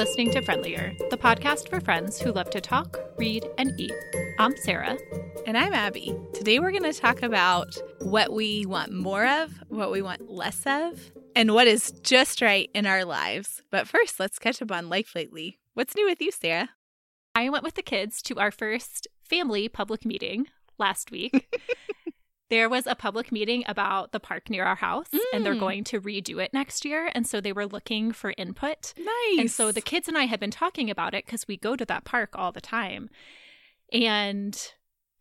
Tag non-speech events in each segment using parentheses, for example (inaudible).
listening to Friendlier, the podcast for friends who love to talk, read, and eat. I'm Sarah. And I'm Abby. Today we're going to talk about what we want more of, what we want less of, and what is just right in our lives. But first, let's catch up on life lately. What's new with you, Sarah? I went with the kids to our first family public meeting last week. (laughs) there was a public meeting about the park near our house mm. and they're mm. going to redo it next year and so they were looking for input. Nice and so the kids and i had been talking about it because we go to that park all the time. And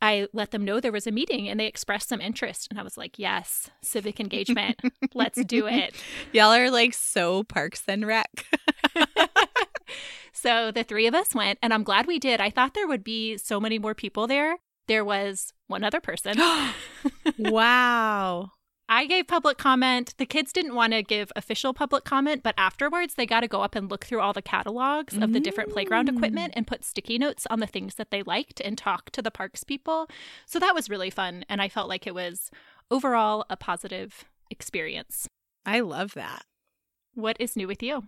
i let them know there was a meeting and they expressed some interest and i was like yes civic engagement. Let's do (laughs) it. Y'all are like so parks and rec. (laughs) So the three of us went and i'm glad we did. I thought there would be so many more people there there was one other person. (gasps) (laughs) wow. I gave public comment. The kids didn't want to give official public comment, but afterwards they got to go up and look through all the catalogs of the different playground mm. equipment and put sticky notes on the things that they liked and talk to the parks people. So that was really fun. And I felt like it was overall a positive experience. I love that. What is new with you?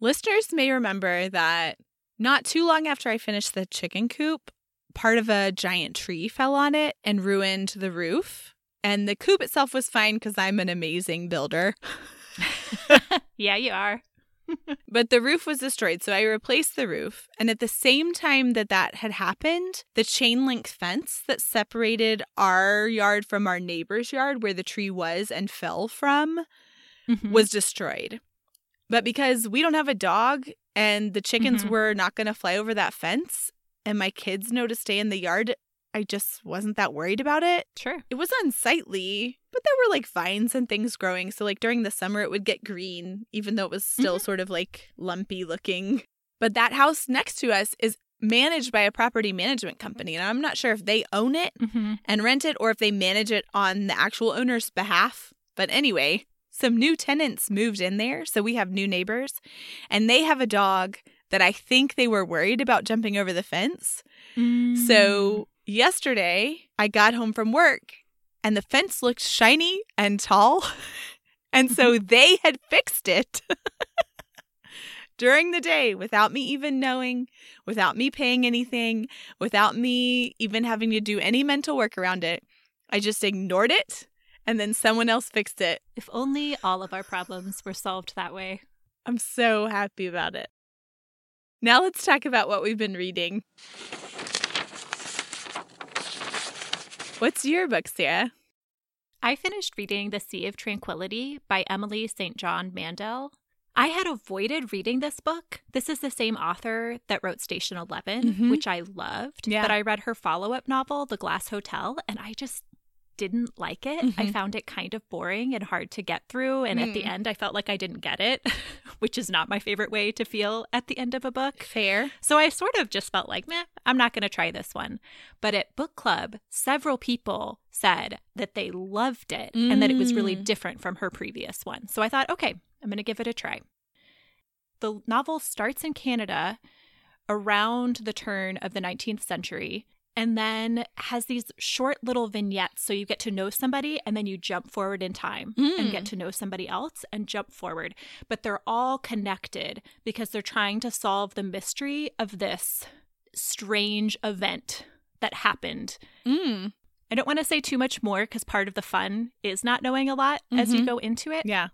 Listeners may remember that not too long after I finished the chicken coop, part of a giant tree fell on it and ruined the roof. And the coop itself was fine because I'm an amazing builder. (laughs) yeah, you are. (laughs) but the roof was destroyed, so I replaced the roof. And at the same time that that had happened, the chain link fence that separated our yard from our neighbor's yard, where the tree was and fell from, mm-hmm. was destroyed. But because we don't have a dog and the chickens mm-hmm. were not going to fly over that fence, and my kids know to stay in the yard, I just wasn't that worried about it. Sure. It was unsightly, but there were like vines and things growing. So, like during the summer, it would get green, even though it was still mm-hmm. sort of like lumpy looking. But that house next to us is managed by a property management company. And I'm not sure if they own it mm-hmm. and rent it or if they manage it on the actual owner's behalf. But anyway, some new tenants moved in there. So we have new neighbors, and they have a dog that I think they were worried about jumping over the fence. Mm. So yesterday, I got home from work and the fence looked shiny and tall. (laughs) and so they had fixed it. (laughs) during the day without me even knowing, without me paying anything, without me even having to do any mental work around it. I just ignored it and then someone else fixed it. If only all of our problems were solved that way. I'm so happy about it. Now let's talk about what we've been reading. What's your book, Sarah? I finished reading The Sea of Tranquility by Emily St. John Mandel. I had avoided reading this book. This is the same author that wrote Station 11, mm-hmm. which I loved. Yeah. But I read her follow up novel, The Glass Hotel, and I just didn't like it. Mm-hmm. I found it kind of boring and hard to get through. And mm. at the mm. end, I felt like I didn't get it, (laughs) which is not my favorite way to feel at the end of a book. Fair. So I sort of just felt like, meh, I'm not going to try this one. But at book club, several people said that they loved it mm. and that it was really mm. different from her previous one. So I thought, okay, I'm going to give it a try. The novel starts in Canada around the turn of the 19th century and then has these short little vignettes so you get to know somebody and then you jump forward in time mm. and get mm. to know somebody else and jump forward but they're all connected because they're trying to solve the mystery of this strange event that happened mm. i don't want to say too much more because part of the fun is not knowing a lot mm-hmm. as you mm-hmm. go into it yeah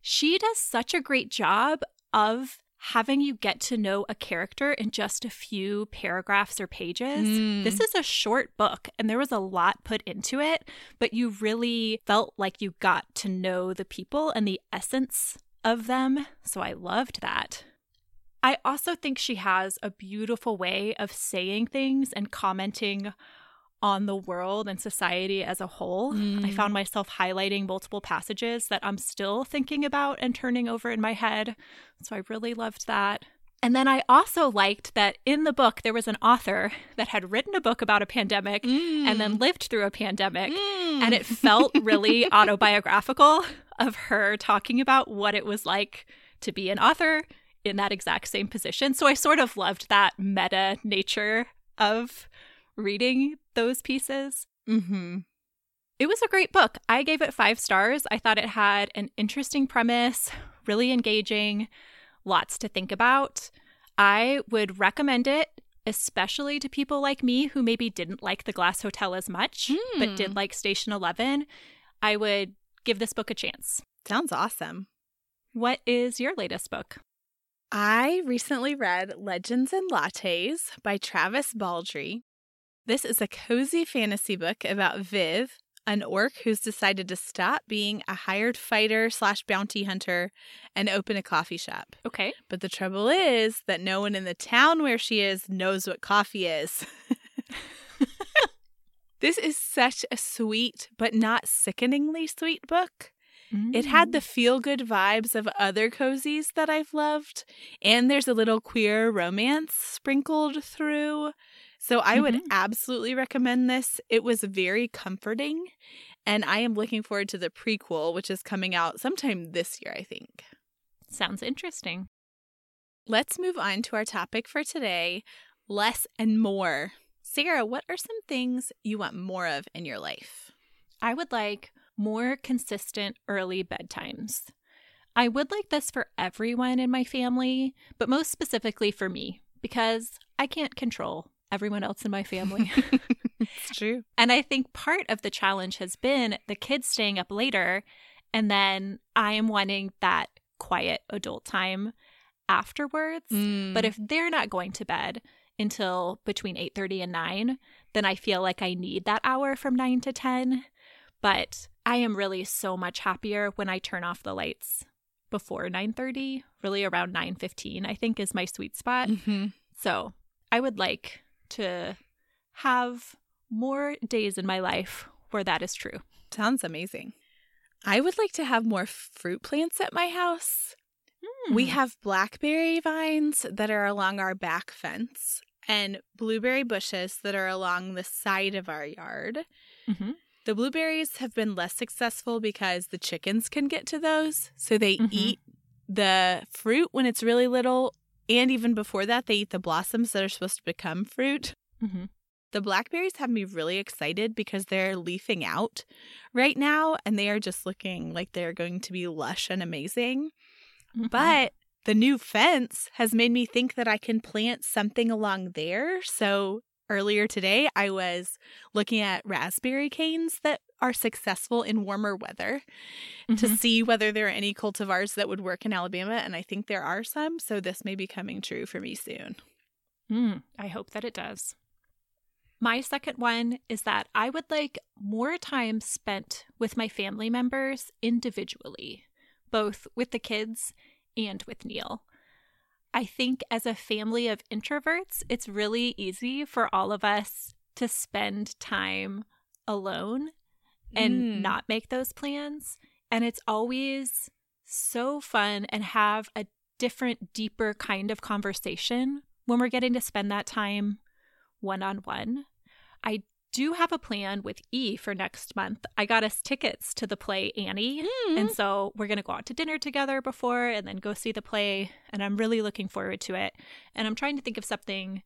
she does such a great job of having you get to know a character in just a few paragraphs or pages. Mm. This is a short book and there was a lot put into it, but you really felt like you got to know the people and the essence of them. So I loved that. I also think she has a beautiful way of saying things and commenting on the world and society as a whole. Mm. I found myself highlighting multiple passages that I'm still thinking about and turning over in my head. So I really loved that. And then I also liked that in the book, there was an author that had written a book about a pandemic mm. and then mm. lived through a pandemic. Mm. And it felt really (laughs) autobiographical of her talking about what it was like to be an author in that exact same position. So I sort of loved that meta nature of reading those pieces. Mm-hmm. It was a great book. I gave it five stars. I thought it had an interesting premise, really engaging, lots to think about. I would recommend it, especially to people like me who maybe didn't like the Glass Hotel as much, but did Hmm. like Station 11. I would give this book a chance. Sounds awesome. What is your latest book? I recently read Legends and Lattes by Travis Baldree. This is a cozy fantasy book about Viv, an orc who's decided to stop being a hired fighter slash bounty hunter and open a coffee shop. Okay. But the trouble is that no one in the town where she is knows what coffee is. (laughs) this is such a sweet but not sickeningly sweet book. It had the mm. feel good vibes of other cozies that I've loved, and there's a little queer romance sprinkled through. So I would Mhm. absolutely recommend this. It was very comforting, and I am looking forward to the prequel, which is coming out sometime this year, I think. Sounds interesting. Let's move on to our topic for today less and more. Sarah, what are some things you want more of in your life? I would like more consistent early bedtimes. I would like this for everyone in my family, but most specifically for me, because I can't control everyone else in my family. (laughs) It's true. and I think part of the challenge has been the kids staying up later, and then I am wanting that quiet adult time afterwards. Mm. But if they're not going to bed until between 8:30 and 9, then I feel like I need that hour from 9 to 10. But I am really so much happier when I turn off the lights before 9:30, really around 9:15 I think is my sweet spot. Mhm. So, I would like to have more days in my life where that is true. Sounds amazing. I would like to have more fruit plants at my house. We Hmm. have blackberry vines that are along our back fence and blueberry bushes that are along the side of our yard. Mhm. The blueberries have been less successful because the chickens can get to those. So they Mhm. eat the fruit when it's really little. And even before that, they eat the blossoms that are supposed to become fruit. Mhm. The blackberries have me really excited because they're leafing out right now and they are just looking like they're going to be lush and amazing. Mhm. But the new fence has made me think that I can plant something along there. So earlier today, I was looking at raspberry canes that are successful in warmer weather to Mhm. see whether there are any cultivars that would work in Alabama. And I think there are some. So this may be coming true for me soon. Mm, I hope that it does. My second one is that I would like more time spent with my family members individually, both with the kids and with Neil. I think as a family of introverts, it's really easy for all of us to spend time alone and Mm. not make those plans. And it's always so fun and have a different, deeper kind of conversation when we're getting to spend that time one on one. I do have a plan with E for next month. I got us tickets to the play Annie. And so we're going to go out to dinner together before and then go see the play. And I'm really looking forward to it. And I'm trying to think of something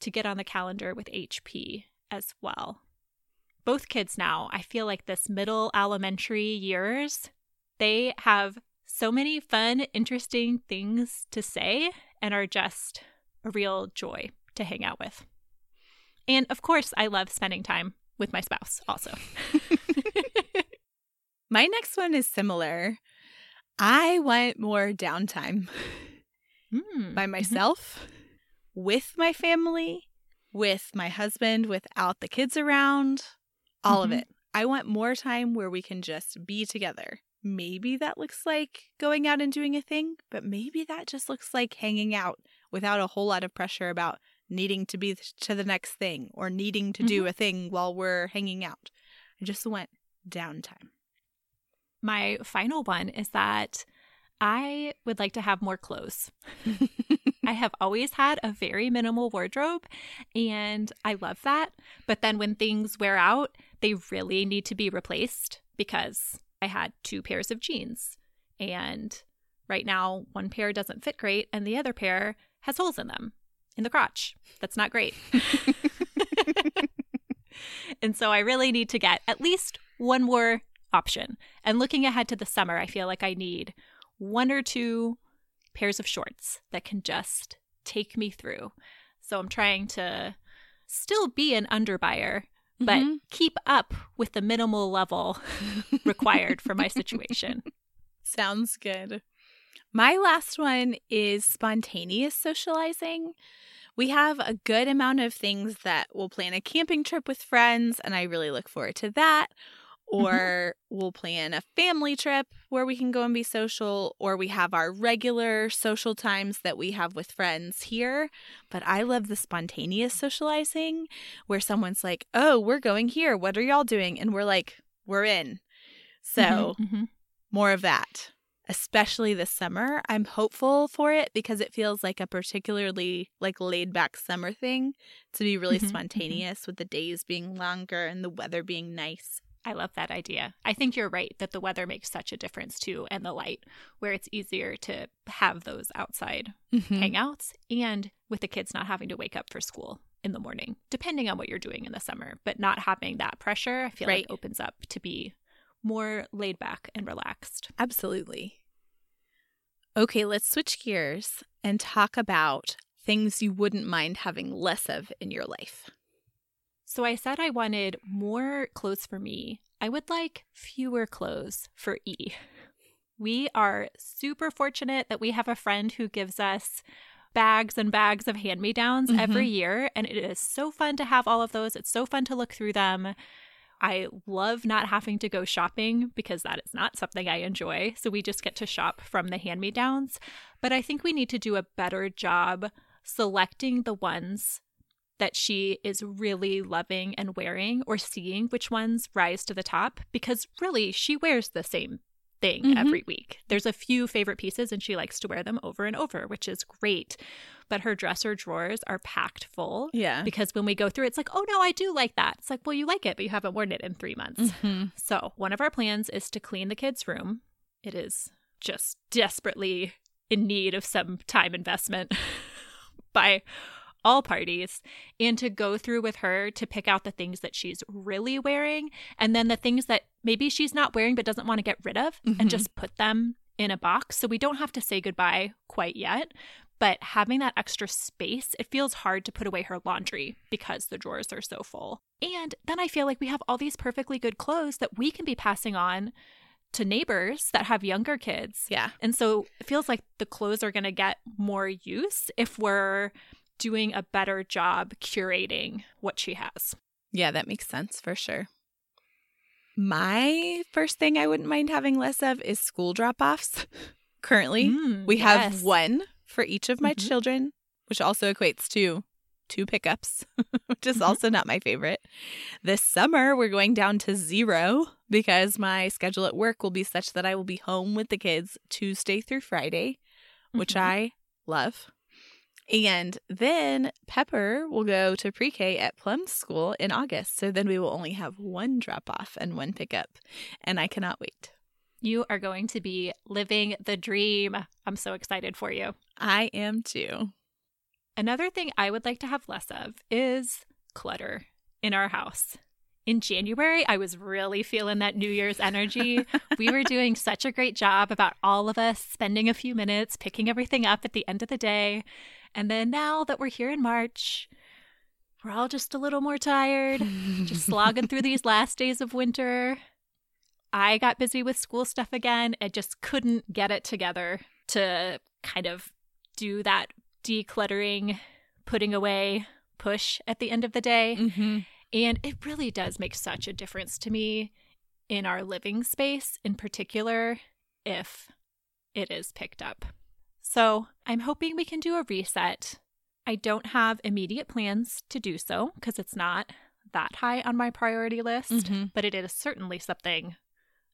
to get on the calendar with HP as well. Both kids now, I feel like this middle elementary years, they have so many fun, interesting things to say and are just a real joy to hang out with. And of course, I love spending time with my spouse also. (laughs) My next one is similar. I want more downtime Mm. by myself, with my family, with my husband, without the kids around, all Mhm. of it. I want more time where we can just be together. Maybe that looks like going out and doing a thing, but maybe that just looks like hanging out without a whole lot of pressure about needing to be to the next thing or needing to do a thing while we're hanging out. I just want downtime. My final one is that I would like to have more clothes. (laughs) I have always had a very minimal wardrobe and I love that. But then when things wear out, they really need to be replaced because I had two pairs of jeans and right now one pair doesn't fit great and the other pair has holes in them in the crotch. That's not great. (laughs) and so I really need to get at least one more option. And looking ahead to the summer, I feel like I need one or two pairs of shorts that can just take me through. So I'm trying to still be an underbuyer, but Mhm. keep up with the minimal level (laughs) required for my situation. (laughs) Sounds good. My last one is spontaneous socializing. We have a good amount of things that we'll plan a camping trip with friends, and I really look forward to that. Or we'll plan a family trip where we can go and be social, or we have our regular social times that we have with friends here. But I love the spontaneous socializing where someone's like, Oh, we're going here. What are y'all doing? And we're like, We're in. So Mhm, mhm. more of that, especially this summer. I'm hopeful for it because it feels like a particularly like laid back summer thing to be really Mhm, mhm. spontaneous with the days being longer and the weather being nice. I love that idea. I think you're right that the weather makes such a difference too, and the light, where it's easier to have those outside Mm-hmm. hangouts and with the kids not having to wake up for school in the morning, depending on what you're doing in the summer, but not having that pressure, I feel Right. like opens up to be more laid back and relaxed. Absolutely. Okay, let's switch gears and talk about things you wouldn't mind having less of in your life. So I said I wanted more clothes for me. I would like fewer clothes for E. We are super fortunate that we have a friend who gives us bags and bags of hand me downs every mm-hmm. year. And it is so fun to have all of those. It's so fun to look through them. I love not having to go shopping because that is not something I enjoy. So we just get to shop from the hand me downs. But I think we need to do a better job selecting the ones that she is really loving and wearing or seeing which ones rise to the top because really she wears the same thing Mhm. every week. There's a few favorite pieces and she likes to wear them over and over, which is great. But her dresser drawers are packed full Yeah. because when we go through, it's like, oh no, I do like that. It's like, well, you like it, but you haven't worn it in three months. Mhm. So, one of our plans is to clean the kids' room. It is just desperately in need of some time investment (laughs) by all parties and to go through with her to pick out the things that she's really wearing and then the things that maybe she's not wearing but doesn't want to get rid of Mhm. and just put them in a box so we don't have to say goodbye quite yet. But having that extra space, it feels hard to put away her laundry because the drawers are so full. And then I feel like we have all these perfectly good clothes that we can be passing on to neighbors that have younger kids. Yeah. And so it feels like the clothes are going to get more use if we're doing a better job curating what she has. Yeah, that makes sense for sure. My first thing I wouldn't mind having less of is school drop offs. (laughs) Currently, Mm, we yes. have one for each of my Mhm. children, which also equates to two pickups, (laughs) which is Mhm. also not my favorite. This summer, we're going down to zero because my schedule at work will be such that I will be home with the kids Tuesday through Friday, which Mhm. I love. And then Pepper will go to pre K at Plum School in August. So then we will only have one drop off and one pickup. And I cannot wait. You are going to be living the dream. I'm so excited for you. I am too. Another thing I would like to have less of is clutter in our house. In January, I was really feeling that New Year's energy. we were doing such a great job about all of us spending a few minutes picking everything up at the end of the day. And then now that we're here in March, we're all just a little more tired, just (laughs) slogging through these last days of winter. I got busy with school stuff again and just couldn't get it together to kind of do that decluttering, putting away push at the end of the day. hmm And it really does make such a difference to me in our living space, in particular, if it is picked up. So I'm hoping we can do a reset. I don't have immediate plans to do so because it's not that high on my priority list, Mhm. but it is certainly something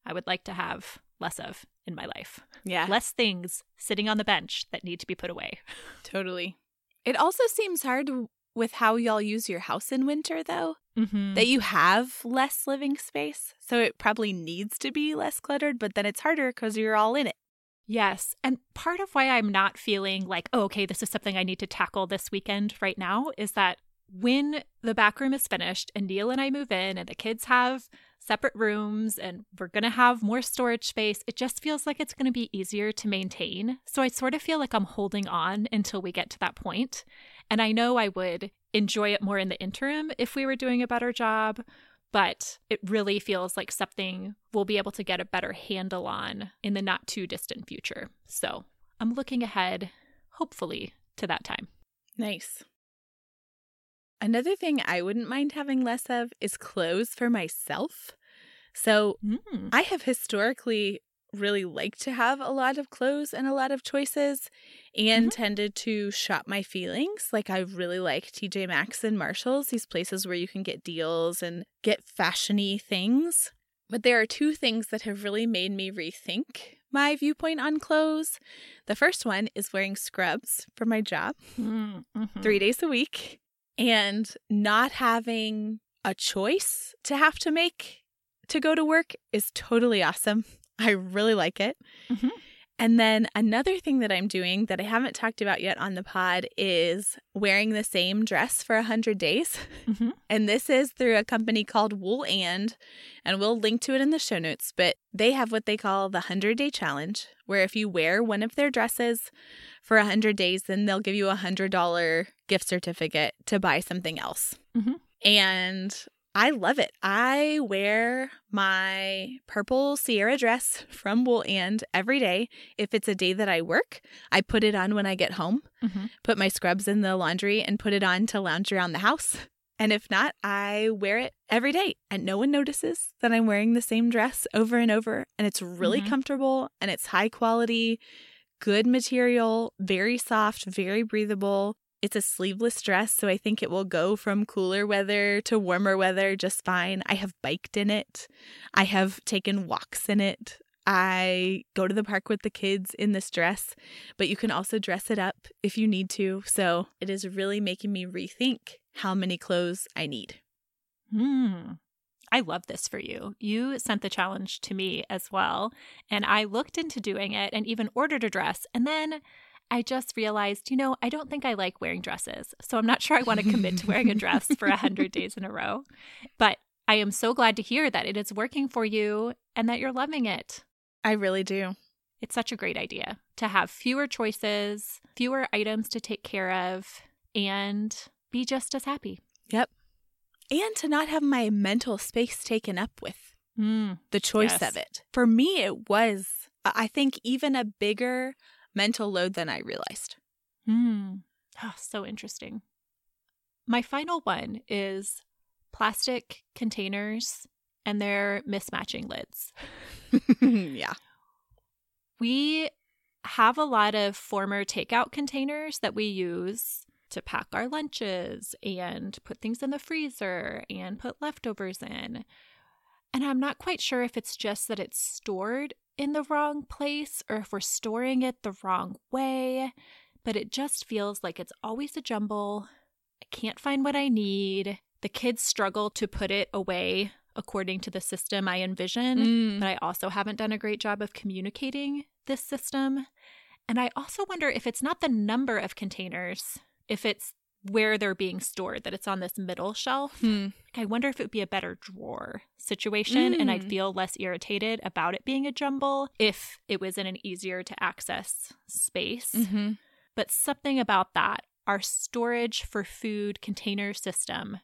I would like to have less of in my life. Yeah, Less things sitting on the bench that need to be put away. (laughs) totally. It also seems hard with how y'all use your house in winter, though, Mm-hmm. that you have less living space. So it probably needs to be less cluttered, but then it's harder because you're all in it. Yes. And part of why I'm not feeling like, oh, okay, this is something I need to tackle this weekend right now is that when the back room is finished and Neil and I move in and the kids have separate rooms and we're going to have more storage space. It just feels like it's going to be easier to maintain. So I sort of feel like I'm holding on until we get to that point. And I know I would enjoy it more in the interim if we were doing a better job, but it really feels like something we'll be able to get a better handle on in the not too distant future. So I'm looking ahead, hopefully, to that time. Nice. Another thing I wouldn't mind having less of is clothes for myself. So Mm. I have historically really liked to have a lot of clothes and a lot of choices and Mhm. tended to shop my feelings. Like I really like TJ Maxx and Marshalls, these places where you can get deals and get fashiony things. But there are two things that have really made me rethink my viewpoint on clothes. The first one is wearing scrubs for my job Mm, mhm. three days a week and not having a choice to have to make to go to work is totally awesome. I really like it. Mhm. And then another thing that I'm doing that I haven't talked about yet on the pod is wearing the same dress for 100 days. Mhm. (laughs) And this is through a company called Wool and, and we'll link to it in the show notes. But they have what they call the 100 day challenge, where if you wear one of their dresses for 100 days, then they'll give you a $100 gift certificate to buy something else. Mhm. And I love it. I wear my purple Sierra dress from Wool and every day. If it's a day that I work, I put it on when I get home Mhm. put my scrubs in the laundry and put it on to lounge around the house. And if not, I wear it every day and no one notices that I'm wearing the same dress over and over. And it's really Mhm. comfortable and it's high quality, good material, very soft, very breathable. It's a sleeveless dress, so I think it will go from cooler weather to warmer weather just fine. I have biked in it. I have taken walks in it. I go to the park with the kids in this dress, but you can also dress it up if you need to. So it is really making me rethink how many clothes I need. Hmm. I love this for you. You sent the challenge to me as well. And I looked into doing it and even ordered a dress. And then I just realized, you know, I don't think I like wearing dresses. So I'm not sure I want to commit to wearing a dress for 100 (laughs) days in a row. But I am so glad to hear that it is working for you and that you're loving it. I really do. It's such a great idea to have fewer choices, fewer items to take care of, and be just as happy. Yep. And to not have my mental space taken up with Mm. the choice Yes. of it. For me, it was, I I think, even a bigger mental load than I realized. Hmm. Oh, so interesting. My final one is plastic containers and their mismatching lids. (laughs) yeah. We have a lot of former takeout containers that we use to pack our lunches and put things in the freezer and put leftovers in. And I'm not quite sure if it's just that it's stored in the wrong place or if we're storing it the wrong way, but it just feels like it's always a jumble. I can't find what I need. The kids struggle to put it away according to the system I envision Mm. but I also haven't done a great job of communicating this system. And I also wonder if it's not the number of containers, if it's where they're being stored, that it's on this middle shelf. Hmm. I wonder if it would be a better drawer situation and I'd Mm. feel less irritated about it being a jumble if it was in an easier to access space. Mhm. But something about that, our storage for food container system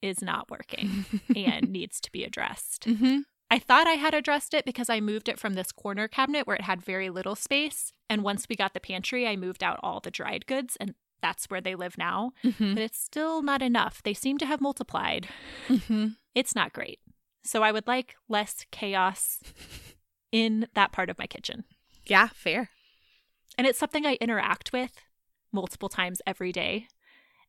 is not working and (laughs) needs to be addressed. Mhm. I thought I had addressed it because I moved it from this corner cabinet where it had very little space. And once we got the pantry, I moved out all the dried goods, and that's where they live now. Mhm. But it's still not enough. They seem to have multiplied. Mhm. It's not great. So I would like less chaos (laughs) in that part of my kitchen. Yeah, fair. And it's something I interact with multiple times every day.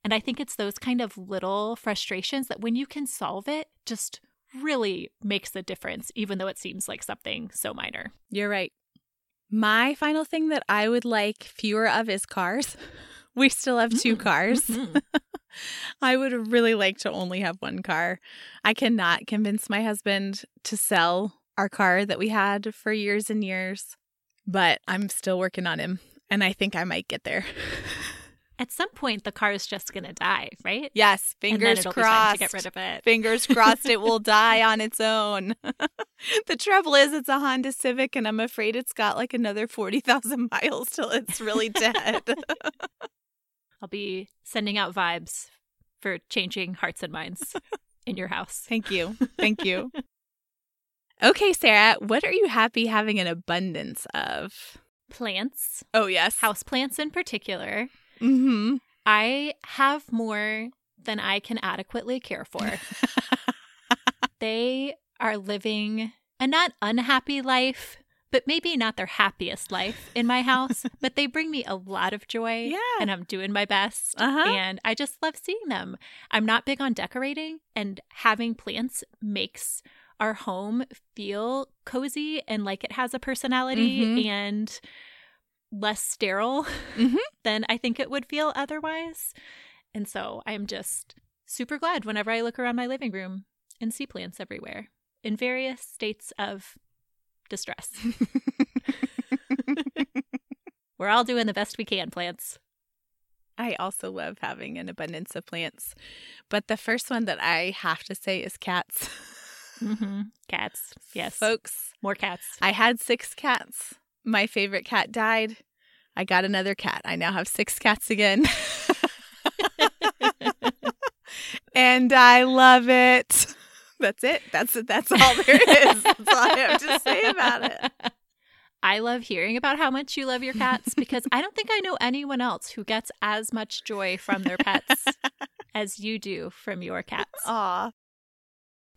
And I think it's those kind of little frustrations that when you can solve it, just really makes a difference, even though it seems like something so minor. You're right. My final thing that I would like fewer of is cars. (laughs) We still have two cars. (laughs) I would really like to only have one car. I cannot convince my husband to sell our car that we had for years and years, but I'm still working on him, and I think I might get there. (laughs) At some point, the car is just going to die, right? Yes, fingers it'll be time crossed. to get rid of it. Fingers crossed it will (laughs) die on its own. the trouble is, it's a Honda Civic, and I'm afraid it's got like another 40,000 miles till it's really dead. I'll be sending out vibes for changing hearts and minds (laughs) in your house. Thank you. Thank you. (laughs) Okay, Sarah, what are you happy having an abundance of? Plants, Oh, yes. house plants in particular. Mm-hmm. I have more than I can adequately care for. (laughs) they are living a not unhappy life, but maybe not their happiest life in my house, (laughs) but they bring me a lot of joy. Yeah. And I'm doing my best. Uh-huh. And I just love seeing them. I'm not big on decorating, and having plants makes our home feel cozy and like it has a personality Mhm. and less sterile Mhm. (laughs) than I think it would feel otherwise. And so I'm just super glad whenever I look around my living room and see plants everywhere in various states of distress. (laughs) (laughs) We're all doing the best we can, plants. I also love having an abundance of plants. But the first one that I have to say is cats. Mm-hmm. (laughs) Cats. Yes. Folks, More cats. I had six cats. My favorite cat died. I got another cat. I now have six cats again. and I love it. That's it. That's it. That's all there is. That's all I have to say about it. (laughs) I love hearing about how much you love your cats because I don't think I know anyone else who gets as much joy from their pets (laughs) as you do from your cats. Aw.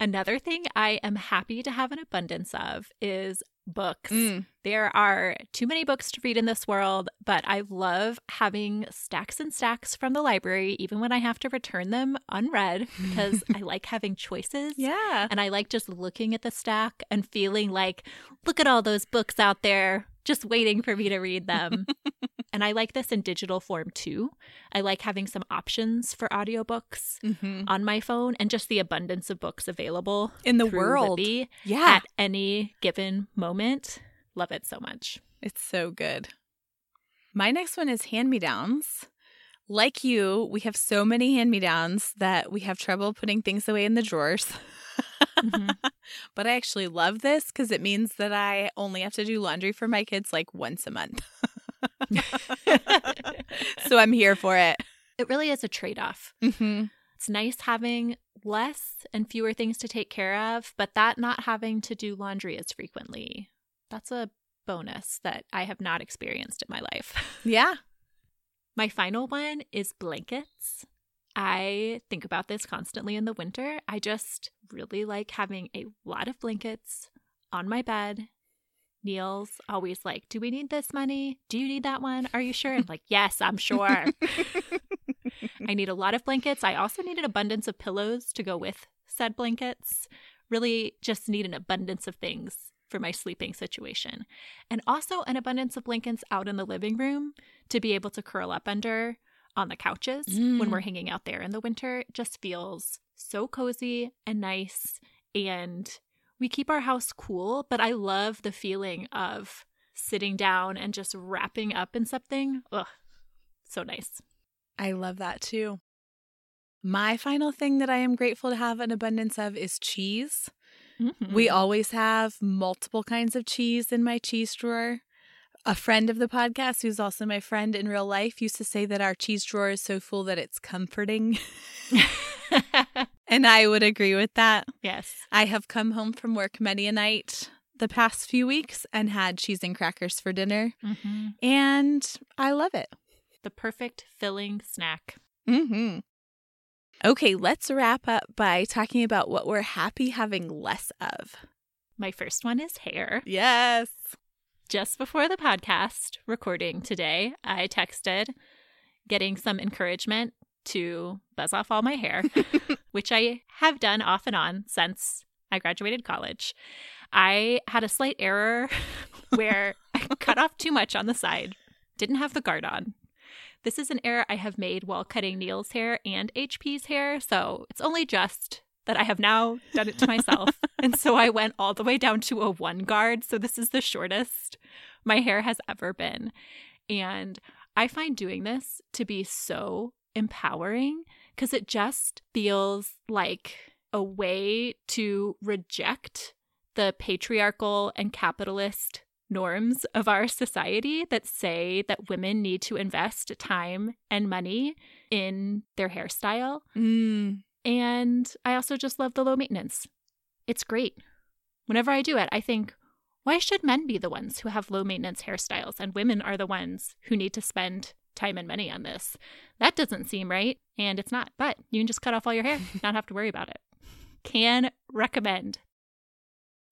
Another thing I am happy to have an abundance of is books. Mm. There are too many books to read in this world, but I love having stacks and stacks from the library, even when I have to return them unread, because (laughs) I like having choices. Yeah. And I like just looking at the stack and feeling like, look at all those books out there just waiting for me to read them. (laughs) and I like this in digital form too. I like having some options for audiobooks hmm on my phone and just the abundance of books available In the world. Libby Yeah. at any given moment. Love it so much. It's so good. My next one is hand me downs. Like you, we have so many hand me downs that we have trouble putting things away in the drawers. Mhm. (laughs) but I actually love this because it means that I only have to do laundry for my kids like once a month. (laughs) so I'm here for it. it really is a trade off. Mm-hmm. It's nice having less and fewer things to take care of, but that not having to do laundry as frequently. That's a bonus that I have not experienced in my life. (laughs) Yeah. My final one is blankets. I think about this constantly in the winter. I just really like having a lot of blankets on my bed. Neil's always like, Do we need this money? Do you need that one? Are you sure? I'm like, Yes, I'm sure. (laughs) I need a lot of blankets. I also need an abundance of pillows to go with said blankets. Really just need an abundance of things for my sleeping situation. And also an abundance of blankets out in the living room to be able to curl up under on the couches when Mm. we're hanging out there in the winter. It just feels so cozy and nice. And we keep our house cool, but I love the feeling of sitting down and just wrapping up in something. Ugh, so nice. I love that too. My final thing that I am grateful to have an abundance of is cheese. We Mm-hmm. always have multiple kinds of cheese in my cheese drawer. A friend of the podcast, who's also my friend in real life, used to say that our cheese drawer is so full that it's comforting. (laughs) (laughs) and I would agree with that. yes. I have come home from work many a night the past few weeks and had cheese and crackers for dinner, hmm and I love it. The perfect filling snack. Mm-hmm. Okay, let's wrap up by talking about what we're happy having less of. My first one is hair. Yes. Just before the podcast recording today, I texted getting some encouragement to buzz off all my hair, (laughs) which I have done off and on since I graduated college. I had a slight error (laughs) where I cut off too much on the side, didn't have the guard on. This is an error I have made while cutting Neil's hair and HP's hair, so it's only just that I have now done it to myself. (laughs) and so I went all the way down to a one guard. So this is the shortest my hair has ever been. And I find doing this to be so empowering because it just feels like a way to reject the patriarchal and capitalist norms of our society that say that women need to invest time and money in their hairstyle. Mm. And I also just love the low maintenance. It's great. Whenever I do it, I think, why should men be the ones who have low maintenance hairstyles and women are the ones who need to spend time and money on this? That doesn't seem right. And it's not, but you can just cut off all your hair, (laughs) not have to worry about it. Can recommend.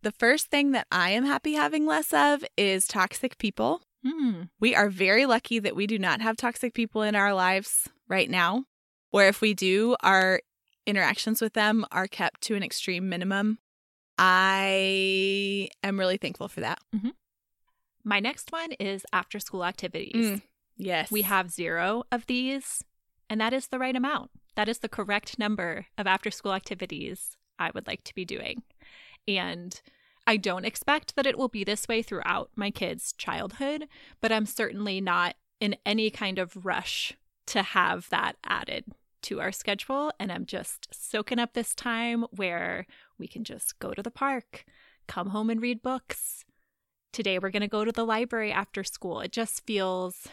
The first thing that I am happy having less of is toxic people. Hmm. We are very lucky that we do not have toxic people in our lives right now. Or if we do, our interactions with them are kept to an extreme minimum. I am really thankful for that. My next one is after school activities. Mm. Yes. We have zero of these, and that is the right amount. That is the correct number of after school activities I would like to be doing. And I don't expect that it will be this way throughout my kids' childhood, but I'm certainly not in any kind of rush to have that added to our schedule. And I'm just soaking up this time where we can just go to the park, come home and read books. Today we're going to go to the library after school. It just feels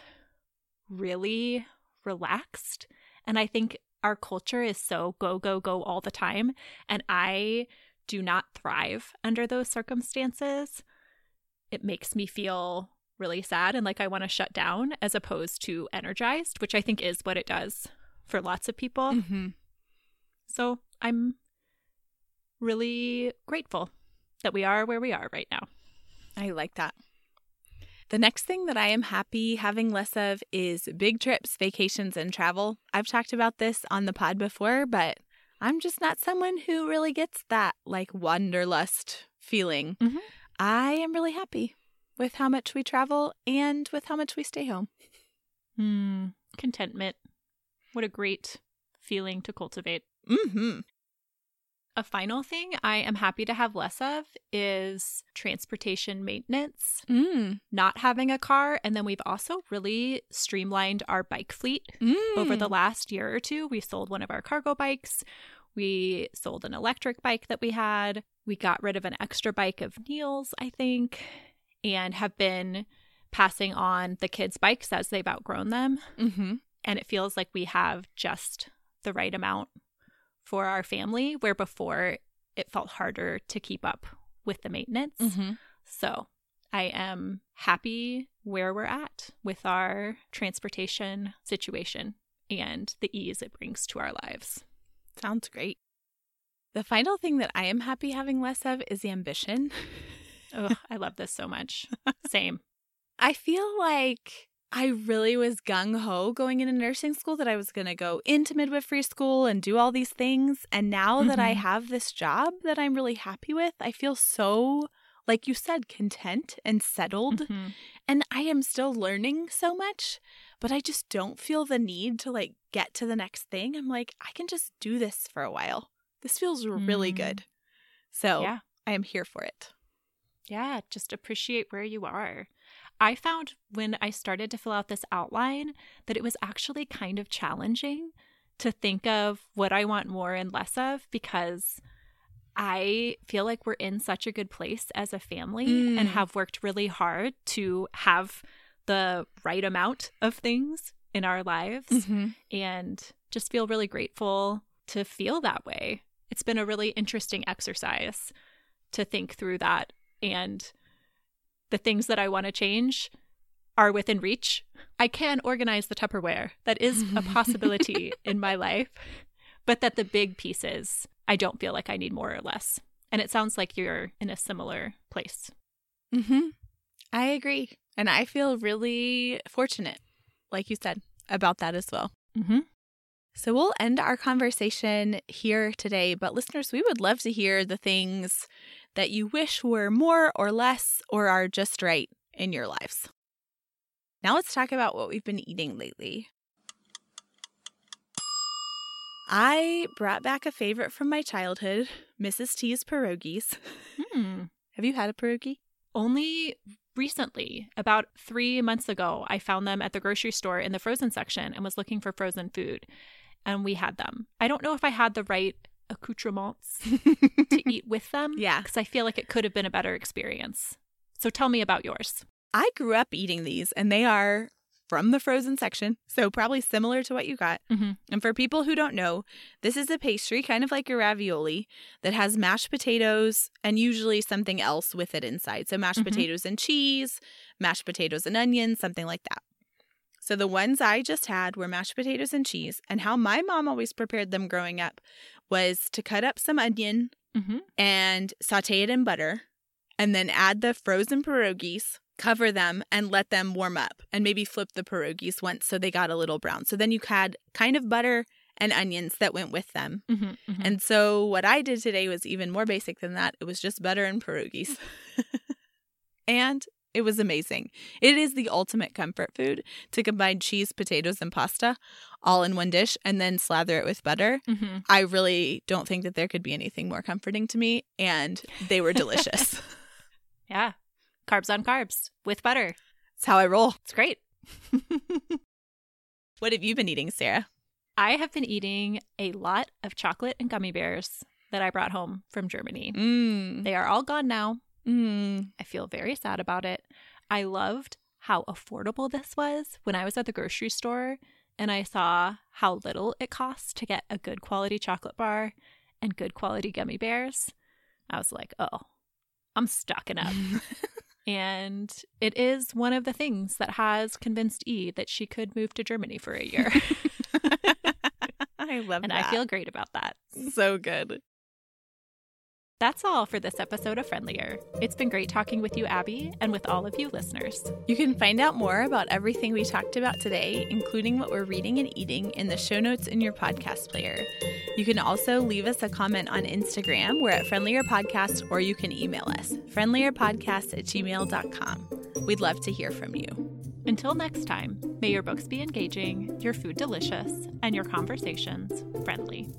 really relaxed. And I think our culture is so go, go, go all the time. And I do not thrive under those circumstances. It makes me feel really sad and like I want to shut down as opposed to energized, which I think is what it does for lots of people. Mhm. So I'm really grateful that we are where we are right now. I like that. The next thing that I am happy having less of is big trips, vacations, and travel. I've talked about this on the pod before, but I'm just not someone who really gets that like wanderlust feeling. Mhm. I am really happy with how much we travel and with how much we stay home. Hmm. Contentment. What a great feeling to cultivate. Mm-hmm. A final thing I am happy to have less of is transportation maintenance, Mm. not having a car. And then we've also really streamlined our bike fleet Mm. over the last year or two. We sold one of our cargo bikes. We sold an electric bike that we had. We got rid of an extra bike of Neil's, I think, and have been passing on the kids' bikes as they've outgrown them. Mm-hmm. And it feels like we have just the right amount for our family, where before it felt harder to keep up with the maintenance. Mm-hmm. So I am happy where we're at with our transportation situation and the ease it brings to our lives. Sounds great. The final thing that I am happy having less of is ambition. (laughs) oh, I love this so much. (laughs) Same. I feel like I really was gung ho going into nursing school that I was going to go into midwifery school and do all these things. And now that I Mhm. have this job that I'm really happy with, I feel so, like you said, content and settled. Mhm. And I am still learning so much, but I just don't feel the need to like get to the next thing. I'm like, I can just do this for a while. This feels really Mm. good. So Yeah. I am here for it. Yeah, just appreciate where you are. I found when I started to fill out this outline that it was actually kind of challenging to think of what I want more and less of because I feel like we're in such a good place as a family Mm. and have worked really hard to have the right amount of things in our lives Mm-hmm. and just feel really grateful to feel that way. It's been a really interesting exercise to think through that. And the things that I want to change are within reach. I can organize the Tupperware. That is a (laughs) possibility in my life. But that the big pieces, I don't feel like I need more or less. And it sounds like you're in a similar place. Mm-hmm. I agree. And I feel really fortunate, like you said, about that as well. Mm-hmm. So we'll end our conversation here today. But listeners, we would love to hear the things that you wish were more or less or are just right in your lives. Now let's talk about what we've been eating lately. I brought back a favorite from my childhood, Mrs. T's pierogies. Hmm. (laughs) Have you had a pierogi? Only recently, about three months ago, I found them at the grocery store in the frozen section and was looking for frozen food. And we had them. I don't know if I had the right accoutrements to (laughs) eat with them. Yeah. Because I feel like it could have been a better experience. So tell me about yours. I grew up eating these, and they are from the frozen section, so probably similar to what you got. Mm-hmm. And for people who don't know, this is a pastry, kind of like your ravioli, that has mashed potatoes and usually something else with it inside. So mashed Mhm. potatoes and cheese, mashed potatoes and onions, something like that. So the ones I just had were mashed potatoes and cheese. And how my mom always prepared them growing up was to cut up some onion Mm-hmm. and saute it in butter, and then add the frozen pierogies, cover them, and let them warm up, and maybe flip the pierogies once so they got a little brown. So then you had kind of butter and onions that went with them. Mm-hmm. And so what I did today was even more basic than that. It was just butter and pierogies. (laughs) and it was amazing. It is the ultimate comfort food to combine cheese, potatoes, and pasta all in one dish and then slather it with butter. Mm-hmm. I really don't think that there could be anything more comforting to me, and they were delicious. (laughs) Yeah. Carbs on carbs with butter. That's how I roll. It's great. (laughs) What have you been eating, Sarah? I have been eating a lot of chocolate and gummy bears that I brought home from Germany. Mmm. They are all gone now. Mmm. I feel very sad about it. I loved how affordable this was when I was at the grocery store and I saw how little it costs to get a good quality chocolate bar and good quality gummy bears. I was like, oh, I'm stocking up. (laughs) and it is one of the things that has convinced E that she could move to Germany for a year. (laughs) I love that. and that. I feel great about that. so good. That's all for this episode of Friendlier. It's been great talking with you, Abby, and with all of you listeners. You can find out more about everything we talked about today, including what we're reading and eating, in the show notes in your podcast player. You can also leave us a comment on Instagram. We're at Friendlier Podcast, or you can email us, friendlierpodcast at gmail.com. We'd love to hear from you. Until next time, may your books be engaging, your food delicious, and your conversations friendly.